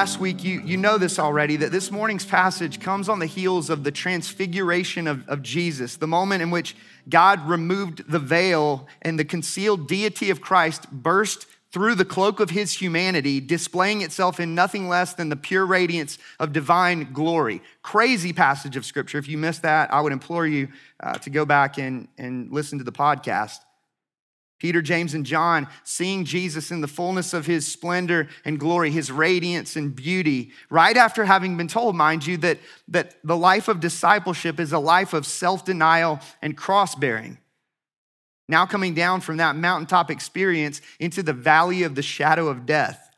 last week, you, you know this already that this morning's passage comes on the heels of the transfiguration of, of Jesus, the moment in which God removed the veil and the concealed deity of Christ burst through the cloak of his humanity, displaying itself in nothing less than the pure radiance of divine glory. Crazy passage of scripture. If you missed that, I would implore you uh, to go back and, and listen to the podcast. Peter, James, and John seeing Jesus in the fullness of his splendor and glory, his radiance and beauty, right after having been told, mind you, that, that the life of discipleship is a life of self denial and cross bearing. Now coming down from that mountaintop experience into the valley of the shadow of death.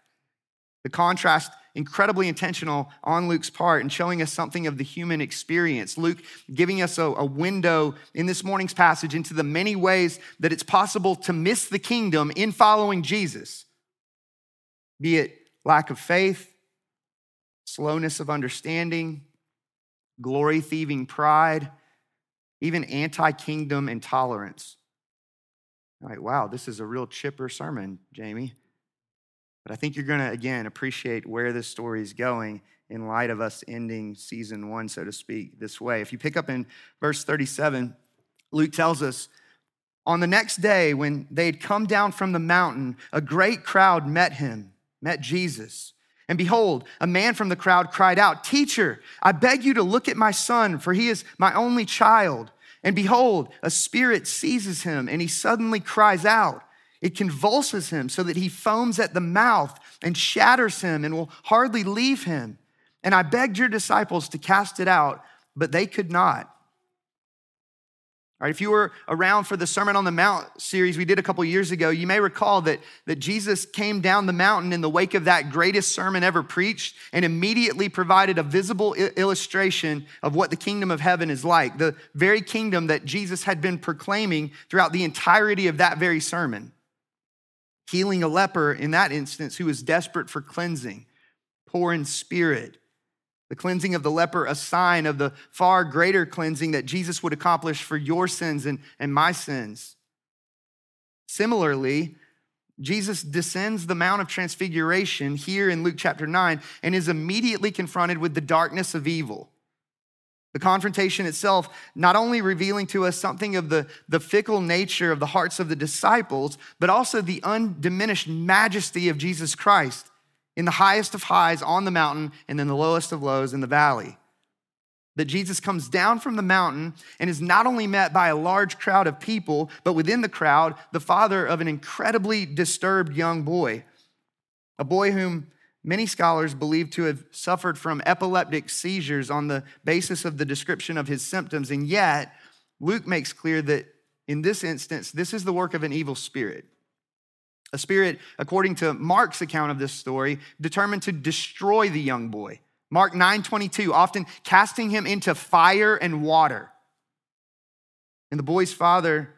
The contrast incredibly intentional on Luke's part and showing us something of the human experience. Luke giving us a, a, window in this morning's passage into the many ways that it's possible to miss the kingdom in following Jesus, be it lack of faith, slowness of understanding, glory thieving pride, even anti kingdom intolerance. Like, wow, this is a real chipper sermon, Jamie. But I think you're going to, again, appreciate where this story is going in light of us ending season one, so to speak, this way. If you pick up in verse 37, Luke tells us, on the next day, when they had come down from the mountain, a great crowd met him, met Jesus. And behold, a man from the crowd cried out, Teacher, I beg you to look at my son, for he is my only child. And behold, a spirit seizes him, and he suddenly cries out. It convulses him so that he foams at the mouth and shatters him and will hardly leave him. And I begged your disciples to cast it out, but they could not. All right, if you were around for the Sermon on the Mount series we did a couple years ago, you may recall that, that Jesus came down the mountain in the wake of that greatest sermon ever preached and immediately provided a visible illustration of what the kingdom of heaven is like, the very kingdom that Jesus had been proclaiming throughout the entirety of that very sermon. Healing a leper in that instance who was desperate for cleansing, poor in spirit, the cleansing of the leper, a sign of the far greater cleansing that Jesus would accomplish for your sins and, and my sins. Similarly, Jesus descends the Mount of Transfiguration here in Luke chapter 9 and is immediately confronted with the darkness of evil. The confrontation itself not only revealing to us something of the, the fickle nature of the hearts of the disciples, but also the undiminished majesty of Jesus Christ in the highest of highs on the mountain and then the lowest of lows in the valley. That Jesus comes down from the mountain and is not only met by a large crowd of people, but within the crowd, the father of an incredibly disturbed young boy. A boy whom many scholars believe to have suffered from epileptic seizures on the basis of the description of his symptoms. And yet, Luke makes clear that in this instance, this is the work of an evil spirit. A spirit, according to Mark's account of this story, determined to destroy the young boy. Mark 9:22, often casting him into fire and water. And the boy's father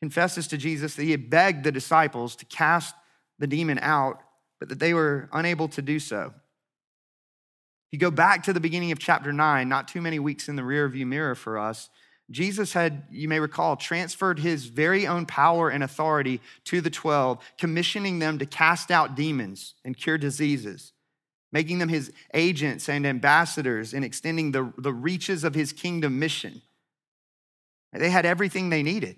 confesses to Jesus that he had begged the disciples to cast the demon out, but that they were unable to do so. You go back to the beginning of chapter 9, not too many weeks in the rearview mirror for us, Jesus had, you may recall, transferred his very own power and authority to the 12, commissioning them to cast out demons and cure diseases, making them his agents and ambassadors in extending the, the reaches of his kingdom mission. They had everything they needed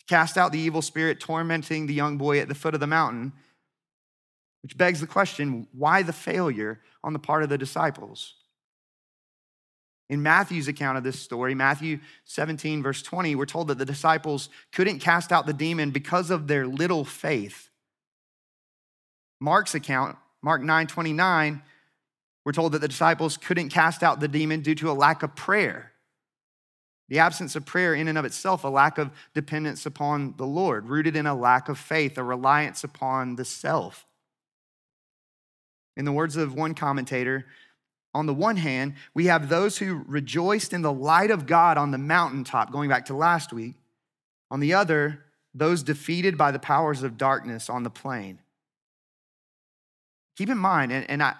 to cast out the evil spirit tormenting the young boy at the foot of the mountain, which begs the question why the failure on the part of the disciples? In Matthew's account of this story, Matthew 17, verse 20, we're told that the disciples couldn't cast out the demon because of their little faith. Mark's account, Mark 9, 29, we're told that the disciples couldn't cast out the demon due to a lack of prayer. The absence of prayer, in and of itself, a lack of dependence upon the Lord, rooted in a lack of faith, a reliance upon the self. In the words of one commentator, on the one hand, we have those who rejoiced in the light of God on the mountaintop, going back to last week. On the other, those defeated by the powers of darkness on the plain. Keep in mind, and, and I,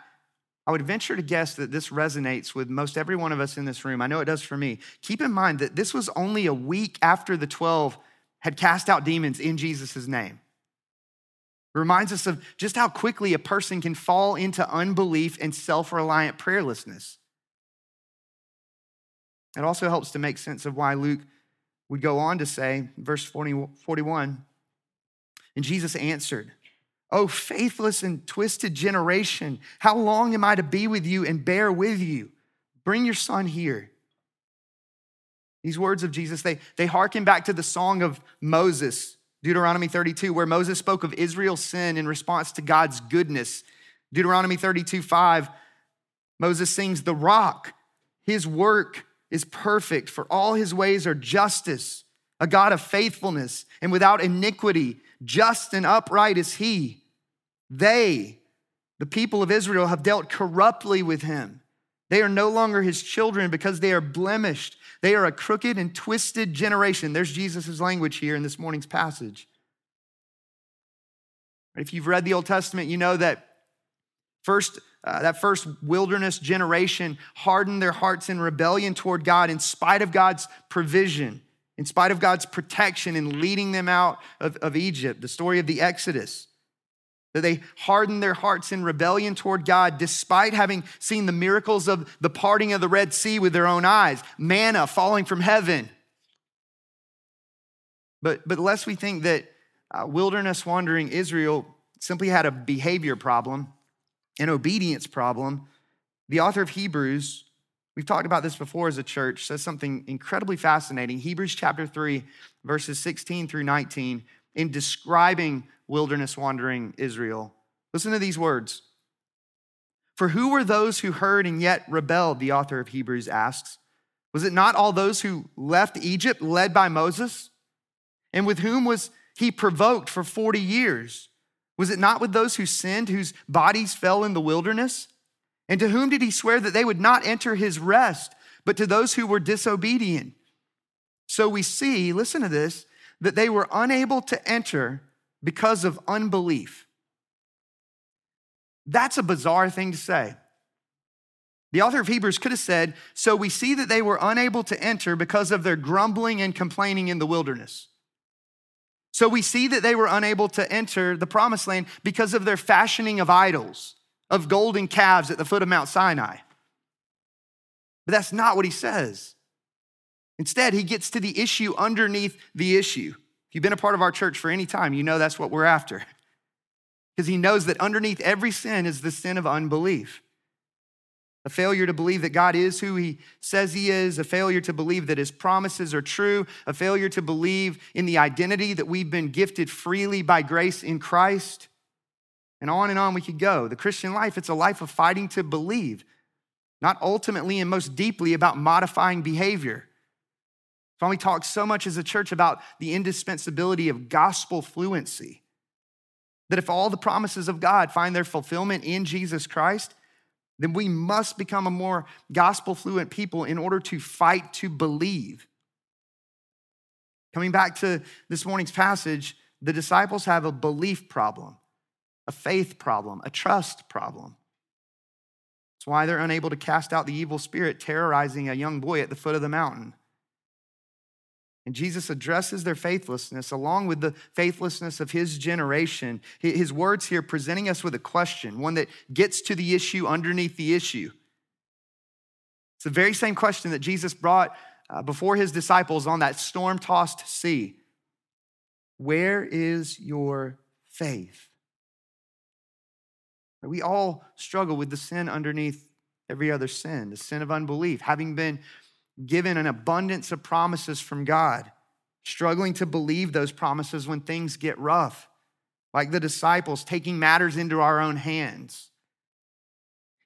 I would venture to guess that this resonates with most every one of us in this room. I know it does for me. Keep in mind that this was only a week after the 12 had cast out demons in Jesus' name. It reminds us of just how quickly a person can fall into unbelief and self reliant prayerlessness. It also helps to make sense of why Luke would go on to say, verse 40, 41, and Jesus answered, Oh, faithless and twisted generation, how long am I to be with you and bear with you? Bring your son here. These words of Jesus, they, they harken back to the song of Moses, Deuteronomy 32, where Moses spoke of Israel's sin in response to God's goodness. Deuteronomy 32, 5, Moses sings, The rock, his work is perfect, for all his ways are justice, a God of faithfulness and without iniquity. Just and upright is he. They, the people of Israel, have dealt corruptly with him. They are no longer his children because they are blemished. They are a crooked and twisted generation. There's Jesus' language here in this morning's passage. If you've read the Old Testament, you know that first uh, that first wilderness generation hardened their hearts in rebellion toward God in spite of God's provision, in spite of God's protection in leading them out of, of Egypt, the story of the Exodus. That they hardened their hearts in rebellion toward God despite having seen the miracles of the parting of the Red Sea with their own eyes, manna falling from heaven. But, but lest we think that uh, wilderness wandering Israel simply had a behavior problem, an obedience problem, the author of Hebrews, we've talked about this before as a church, says something incredibly fascinating. Hebrews chapter 3, verses 16 through 19, in describing wilderness wandering Israel. Listen to these words. For who were those who heard and yet rebelled? The author of Hebrews asks. Was it not all those who left Egypt led by Moses? And with whom was he provoked for 40 years? Was it not with those who sinned, whose bodies fell in the wilderness? And to whom did he swear that they would not enter his rest, but to those who were disobedient? So we see, listen to this, that they were unable to enter because of unbelief. That's a bizarre thing to say. The author of Hebrews could have said, So we see that they were unable to enter because of their grumbling and complaining in the wilderness. So we see that they were unable to enter the promised land because of their fashioning of idols, of golden calves at the foot of Mount Sinai. But that's not what he says. Instead, he gets to the issue underneath the issue. If you've been a part of our church for any time, you know that's what we're after. Because he knows that underneath every sin is the sin of unbelief. A failure to believe that God is who he says he is, a failure to believe that his promises are true, a failure to believe in the identity that we've been gifted freely by grace in Christ. And on and on we could go. The Christian life, it's a life of fighting to believe, not ultimately and most deeply about modifying behavior. Why we talk so much as a church about the indispensability of gospel fluency. That if all the promises of God find their fulfillment in Jesus Christ, then we must become a more gospel fluent people in order to fight to believe. Coming back to this morning's passage, the disciples have a belief problem, a faith problem, a trust problem. That's why they're unable to cast out the evil spirit terrorizing a young boy at the foot of the mountain. And Jesus addresses their faithlessness along with the faithlessness of his generation. His words here presenting us with a question, one that gets to the issue underneath the issue. It's the very same question that Jesus brought uh, before his disciples on that storm tossed sea. Where is your faith? We all struggle with the sin underneath every other sin, the sin of unbelief, having been given an abundance of promises from God, struggling to believe those promises when things get rough, like the disciples taking matters into our own hands.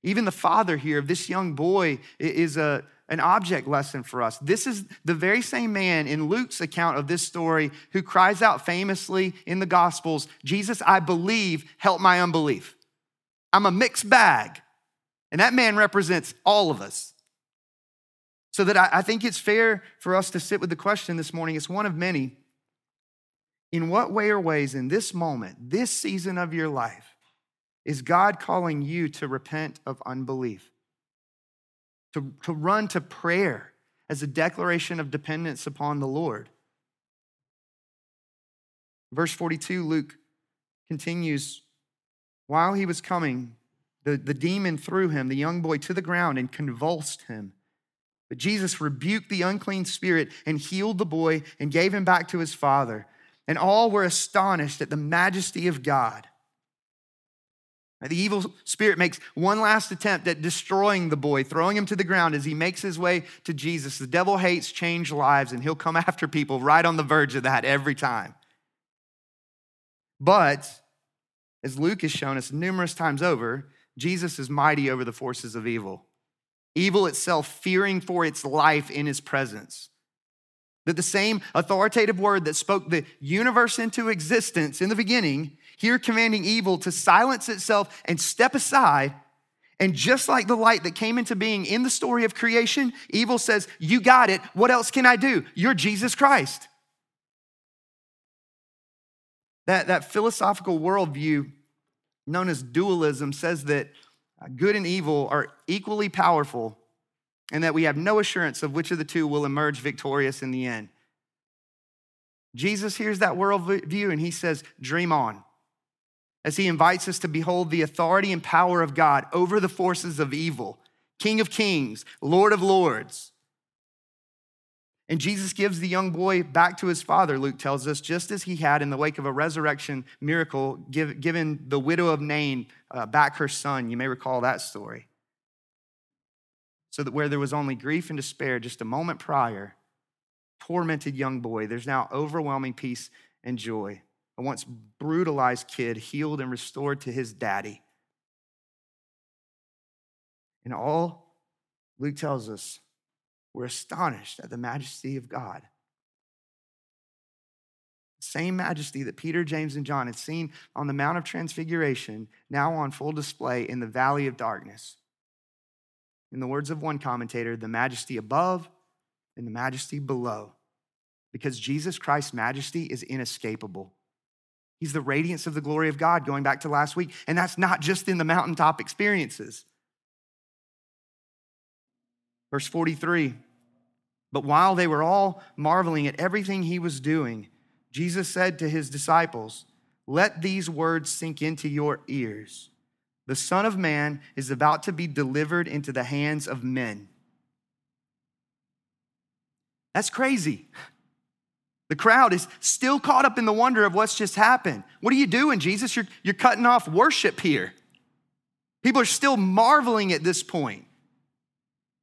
Even the father here of this young boy is a, an object lesson for us. This is the very same man in Luke's account of this story who cries out famously in the Gospels Jesus, I believe, help my unbelief. I'm a mixed bag. And that man represents all of us. So that I, I think it's fair for us to sit with the question this morning. It's one of many. In what way or ways in this moment, this season of your life, is God calling you to repent of unbelief? To, to run to prayer as a declaration of dependence upon the Lord? Verse 42, Luke continues while he was coming, the, the demon threw him, the young boy, to the ground and convulsed him. But Jesus rebuked the unclean spirit and healed the boy and gave him back to his father. And all were astonished at the majesty of God. The evil spirit makes one last attempt at destroying the boy, throwing him to the ground as he makes his way to Jesus. The devil hates changed lives, and he'll come after people right on the verge of that every time. But as Luke has shown us numerous times over, Jesus is mighty over the forces of evil. Evil itself fearing for its life in his presence. That the same authoritative word that spoke the universe into existence in the beginning, here commanding evil to silence itself and step aside. And just like the light that came into being in the story of creation, evil says, You got it. What else can I do? You're Jesus Christ. That, that philosophical worldview known as dualism says that Uh, good and evil are equally powerful and that we have no assurance of which of the two will emerge victorious in the end. Jesus hears that worldview and he says, Dream on. As he invites us to behold the authority and power of God over the forces of evil, King of kings, Lord of lords. And Jesus gives the young boy back to his father, Luke tells us, just as he had in the wake of a resurrection miracle, give, given the widow of Nain uh, back her son. You may recall that story. So that where there was only grief and despair just a moment prior, tormented young boy, there's now overwhelming peace and joy. A once brutalized kid healed and restored to his daddy. And all Luke tells us were astonished at the majesty of God. Same majesty that Peter, James, and John had seen on the Mount of Transfiguration, now on full display in the valley of darkness. In the words of one commentator, the majesty above and the majesty below. Because Jesus Christ's majesty is inescapable. He's the radiance of the glory of God, going back to last week. And that's not just in the mountaintop experiences. Verse 43 But while they were all marveling at everything he was doing, Jesus said to his disciples, Let these words sink into your ears. The Son of Man is about to be delivered into the hands of men. That's crazy. The crowd is still caught up in the wonder of what's just happened. What are you doing, Jesus? You're, you're cutting off worship here. People are still marveling at this point.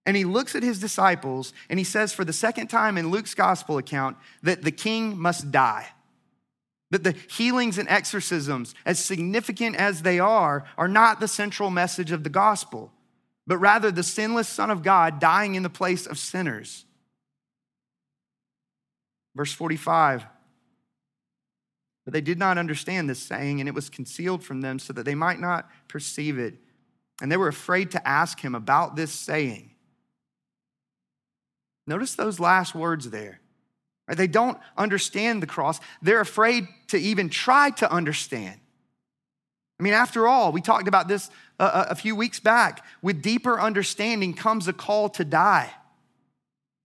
And he looks at his disciples and he says, for the second time in Luke's gospel account, that the king must die. That the healings and exorcisms, as significant as they are, are not the central message of the gospel, but rather the sinless Son of God dying in the place of sinners. Verse 45 But they did not understand this saying, and it was concealed from them so that they might not perceive it. And they were afraid to ask him about this saying. Notice those last words there. Right? They don't understand the cross. They're afraid to even try to understand. I mean, after all, we talked about this a, a, few weeks back. With deeper understanding comes a call to die,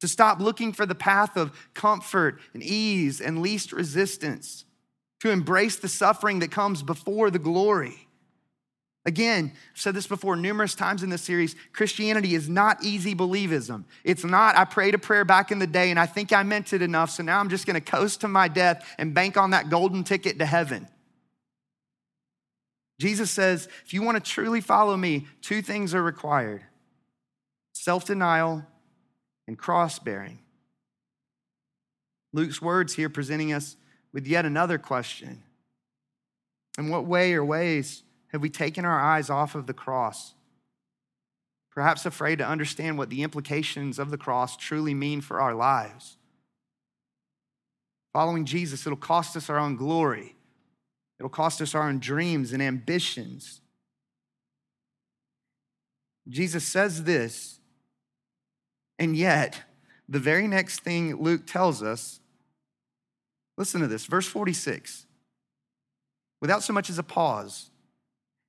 to stop looking for the path of comfort and ease and least resistance, to embrace the suffering that comes before the glory. Again, I've said this before numerous times in this series Christianity is not easy believism. It's not, I prayed a prayer back in the day and I think I meant it enough, so now I'm just gonna coast to my death and bank on that golden ticket to heaven. Jesus says, if you wanna truly follow me, two things are required self denial and cross bearing. Luke's words here presenting us with yet another question In what way or ways have we taken our eyes off of the cross? Perhaps afraid to understand what the implications of the cross truly mean for our lives. Following Jesus, it'll cost us our own glory. It'll cost us our own dreams and ambitions. Jesus says this, and yet, the very next thing Luke tells us, listen to this, verse 46. Without so much as a pause,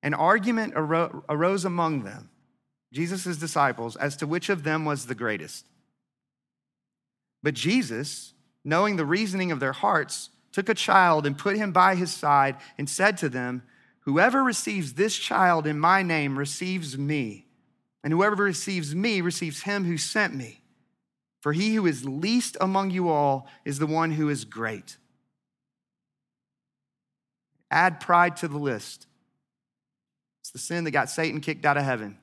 an argument arose among them, Jesus' disciples, as to which of them was the greatest. But Jesus, knowing the reasoning of their hearts, took a child and put him by his side and said to them, Whoever receives this child in my name receives me, and whoever receives me receives him who sent me. For he who is least among you all is the one who is great. Add pride to the list. It's the sin that got Satan kicked out of heaven.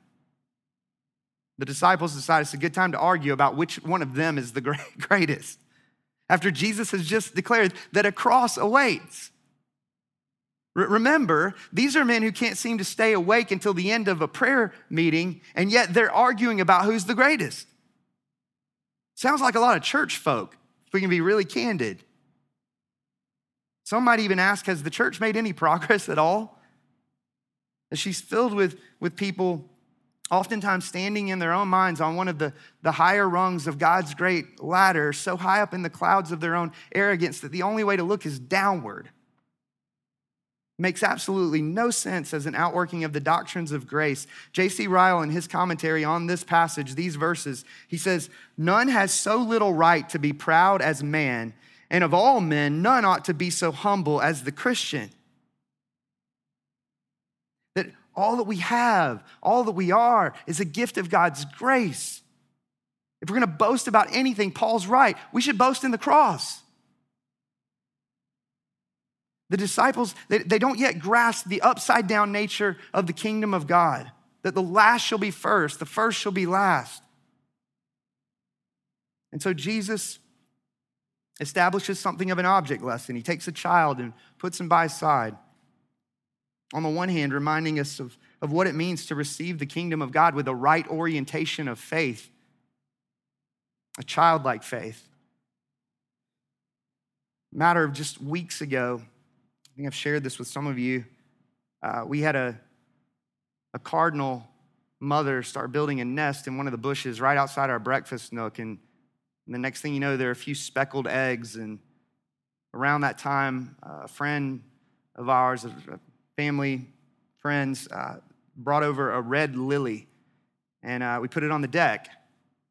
The disciples decide it's a good time to argue about which one of them is the greatest. After Jesus has just declared that a cross awaits. Remember, these are men who can't seem to stay awake until the end of a prayer meeting, and yet they're arguing about who's the greatest. Sounds like a lot of church folk, if we can be really candid. Some might even ask Has the church made any progress at all? She's filled with, with people oftentimes standing in their own minds on one of the, the higher rungs of God's great ladder, so high up in the clouds of their own arrogance that the only way to look is downward makes absolutely no sense as an outworking of the doctrines of grace. J.C. Ryle, in his commentary on this passage, these verses, he says, None has so little right to be proud as man, and of all men, none ought to be so humble as the Christian. All that we have, all that we are, is a gift of God's grace. If we're gonna boast about anything, Paul's right. We should boast in the cross. The disciples, they, they don't yet grasp the upside down nature of the kingdom of God, that the last shall be first, the first shall be last. And so Jesus establishes something of an object lesson. He takes a child and puts him by his side. On the one hand, reminding us of, of what it means to receive the kingdom of God with the right orientation of faith, a childlike faith. A matter of just weeks ago, I think I've shared this with some of you. Uh, we had a, a cardinal mother start building a nest in one of the bushes right outside our breakfast nook. And, and the next thing you know, there are a few speckled eggs. And around that time, a friend of ours, a family friends, uh, brought over a red lily. And uh, we put it on the deck,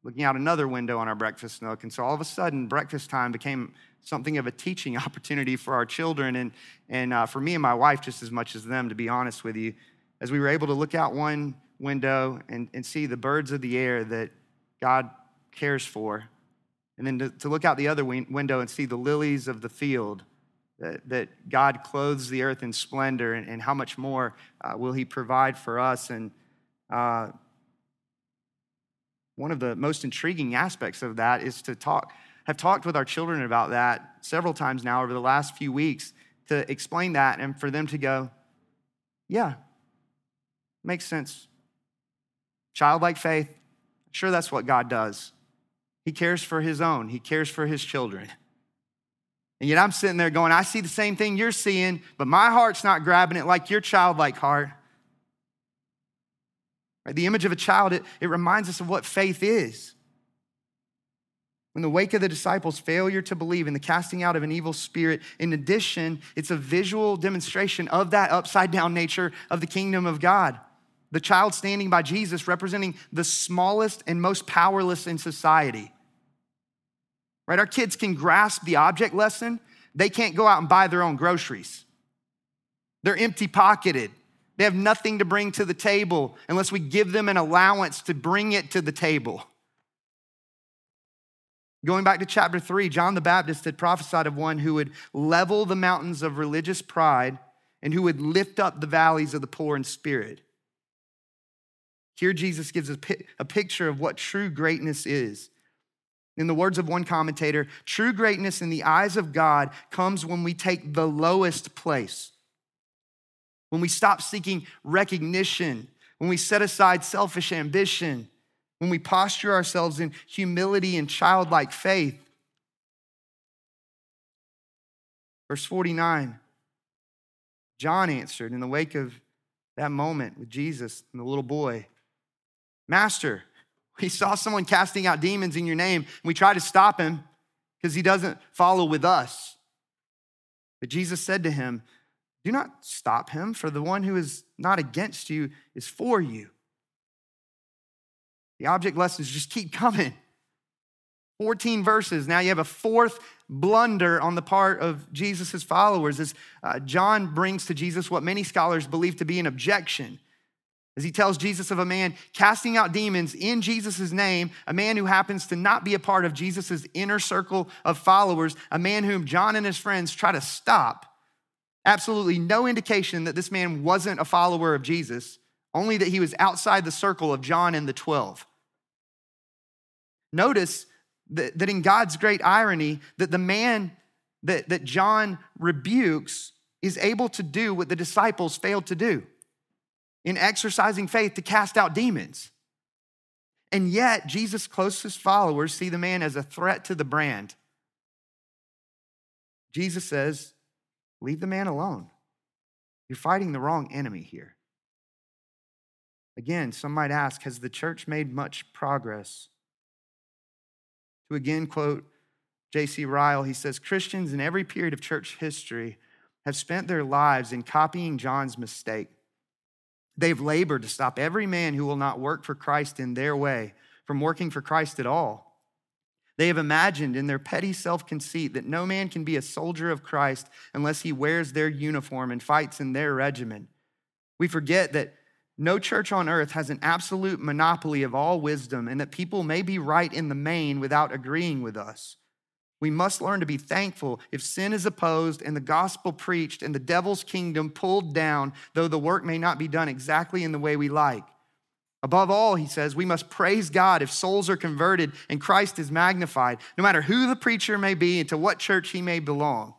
looking out another window on our breakfast nook. And so all of a sudden, breakfast time became something of a teaching opportunity for our children and, and uh, for me and my wife just as much as them, to be honest with you, as we were able to look out one window and, and see the birds of the air that God cares for, and then to, to look out the other win- window and see the lilies of the field that, that God clothes the earth in splendor, and, and how much more uh, will He provide for us. And uh, one of the most intriguing aspects of that is to talk have talked with our children about that several times now over the last few weeks to explain that and for them to go, yeah, makes sense. Childlike faith, sure, that's what God does. He cares for his own, he cares for his children. And yet I'm sitting there going, I see the same thing you're seeing, but my heart's not grabbing it like your childlike heart. Right? The image of a child, it, it reminds us of what faith is. In the wake of the disciples' failure to believe in the casting out of an evil spirit, in addition, it's a visual demonstration of that upside down nature of the kingdom of God. The child standing by Jesus representing the smallest and most powerless in society. Right? Our kids can grasp the object lesson, they can't go out and buy their own groceries. They're empty pocketed. They have nothing to bring to the table unless we give them an allowance to bring it to the table. Going back to chapter three, John the Baptist had prophesied of one who would level the mountains of religious pride and who would lift up the valleys of the poor in spirit. Here, Jesus gives a, a picture of what true greatness is. In the words of one commentator, true greatness in the eyes of God comes when we take the lowest place, when we stop seeking recognition, when we set aside selfish ambition, when we posture ourselves in humility and childlike faith. Verse 49 John answered in the wake of that moment with Jesus and the little boy Master, we saw someone casting out demons in your name, and we try to stop him because he doesn't follow with us. But Jesus said to him, Do not stop him, for the one who is not against you is for you. The object lessons just keep coming. 14 verses. Now you have a fourth blunder on the part of Jesus' followers as uh, John brings to Jesus what many scholars believe to be an objection. As he tells Jesus of a man casting out demons in Jesus' name, a man who happens to not be a part of Jesus' inner circle of followers, a man whom John and his friends try to stop. Absolutely no indication that this man wasn't a follower of Jesus, only that he was outside the circle of John and the 12. Notice that, that in God's great irony, that the man that, that John rebukes is able to do what the disciples failed to do in exercising faith to cast out demons. And yet, Jesus' closest followers see the man as a threat to the brand. Jesus says, Leave the man alone. You're fighting the wrong enemy here. Again, some might ask Has the church made much progress? To again quote J.C. Ryle, he says Christians in every period of church history have spent their lives in copying John's mistake. They've labored to stop every man who will not work for Christ in their way from working for Christ at all. They have imagined in their petty self conceit that no man can be a soldier of Christ unless he wears their uniform and fights in their regiment. We forget that no church on earth has an absolute monopoly of all wisdom and that people may be right in the main without agreeing with us. We must learn to be thankful if sin is opposed and the gospel preached and the devil's kingdom pulled down, though the work may not be done exactly in the way we like. Above all, he says, we must praise God if souls are converted and Christ is magnified, no matter who the preacher may be and to what church he may belong.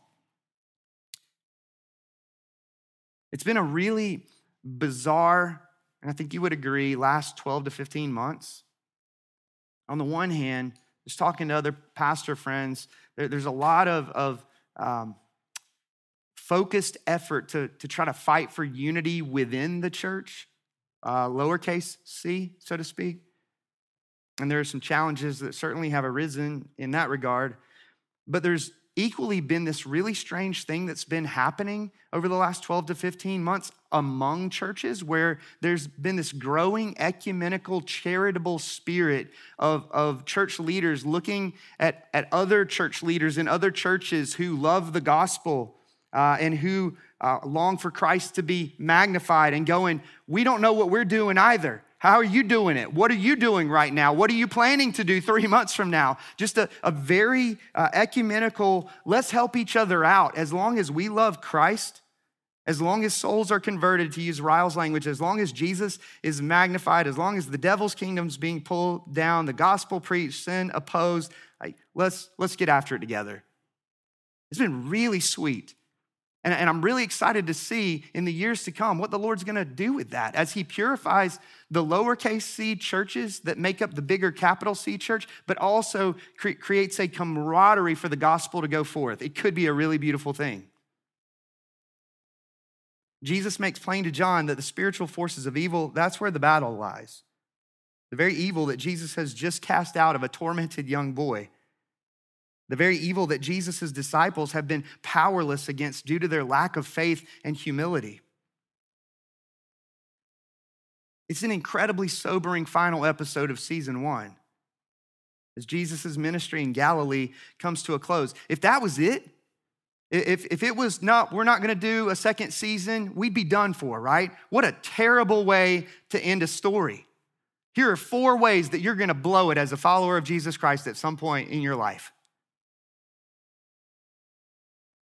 It's been a really bizarre, and I think you would agree, last 12 to 15 months. On the one hand, just talking to other pastor friends, there, there's a lot of, of um, focused effort to, to try to fight for unity within the church uh, lowercase c, so to speak. And there are some challenges that certainly have arisen in that regard. But there's equally been this really strange thing that's been happening over the last 12 to 15 months among churches where there's been this growing ecumenical charitable spirit of, of church leaders looking at, at other church leaders in other churches who love the gospel uh, and who uh, long for Christ to be magnified and going, we don't know what we're doing either. How are you doing it? What are you doing right now? What are you planning to do three months from now? Just a, a very uh, ecumenical, let's help each other out. As long as we love Christ, as long as souls are converted, to use Ryle's language, as long as Jesus is magnified, as long as the devil's kingdom's being pulled down, the gospel preached, sin opposed, like, let's, let's get after it together. It's been really sweet and, and I'm really excited to see in the years to come what the Lord's gonna do with that as He purifies the lowercase c churches that make up the bigger capital C church, but also cre- creates a camaraderie for the gospel to go forth. It could be a really beautiful thing. Jesus makes plain to John that the spiritual forces of evil, that's where the battle lies. The very evil that Jesus has just cast out of a tormented young boy the very evil that Jesus' disciples have been powerless against due to their lack of faith and humility. It's an incredibly sobering final episode of season one as Jesus' ministry in Galilee comes to a close. If that was it, if, if it was not, we're not gonna do a second season, we'd be done for, right? What a terrible way to end a story. Here are four ways that you're gonna blow it as a follower of Jesus Christ at some point in your life.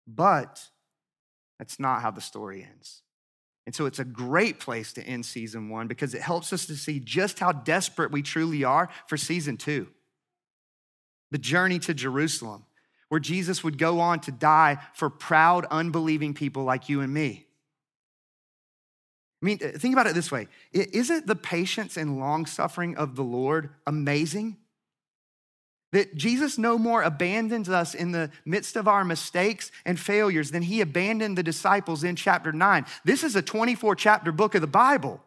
But that's not how the story ends. And so it's a great place to end season one because it helps us to see just how desperate we truly are for season two. The journey to Jerusalem, where Jesus would go on to die for proud, unbelieving people like you and me. I mean, uh, think about it this way Isn't the patience and long suffering of the Lord amazing? That Jesus no more abandons us in the midst of our mistakes and failures than he abandoned the disciples in chapter 9. This is a 24 chapter book of the Bible.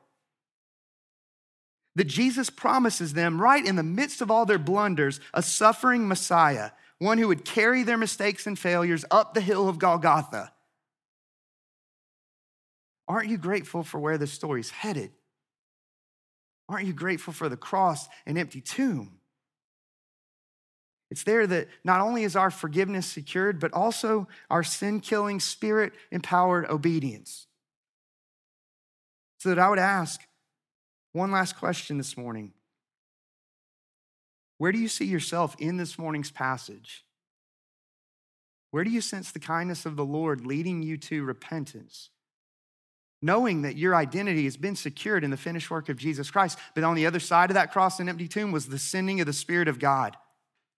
That Jesus promises them, right in the midst of all their blunders, a suffering Messiah, one who would carry their mistakes and failures up the hill of Golgotha. Aren't you grateful for where this story's headed? Aren't you grateful for the cross and empty tomb? It's there that not only is our forgiveness secured, but also our sin killing, spirit empowered obedience. So that I would ask one last question this morning Where do you see yourself in this morning's passage? Where do you sense the kindness of the Lord leading you to repentance? Knowing that your identity has been secured in the finished work of Jesus Christ, but on the other side of that cross and empty tomb was the sending of the Spirit of God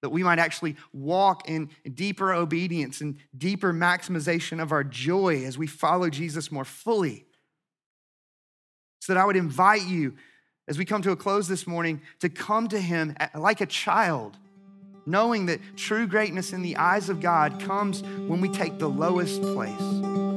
that we might actually walk in deeper obedience and deeper maximization of our joy as we follow Jesus more fully. So that I would invite you, as we come to a close this morning, to come to Him like a child, knowing that true greatness in the eyes of God comes when we take the lowest place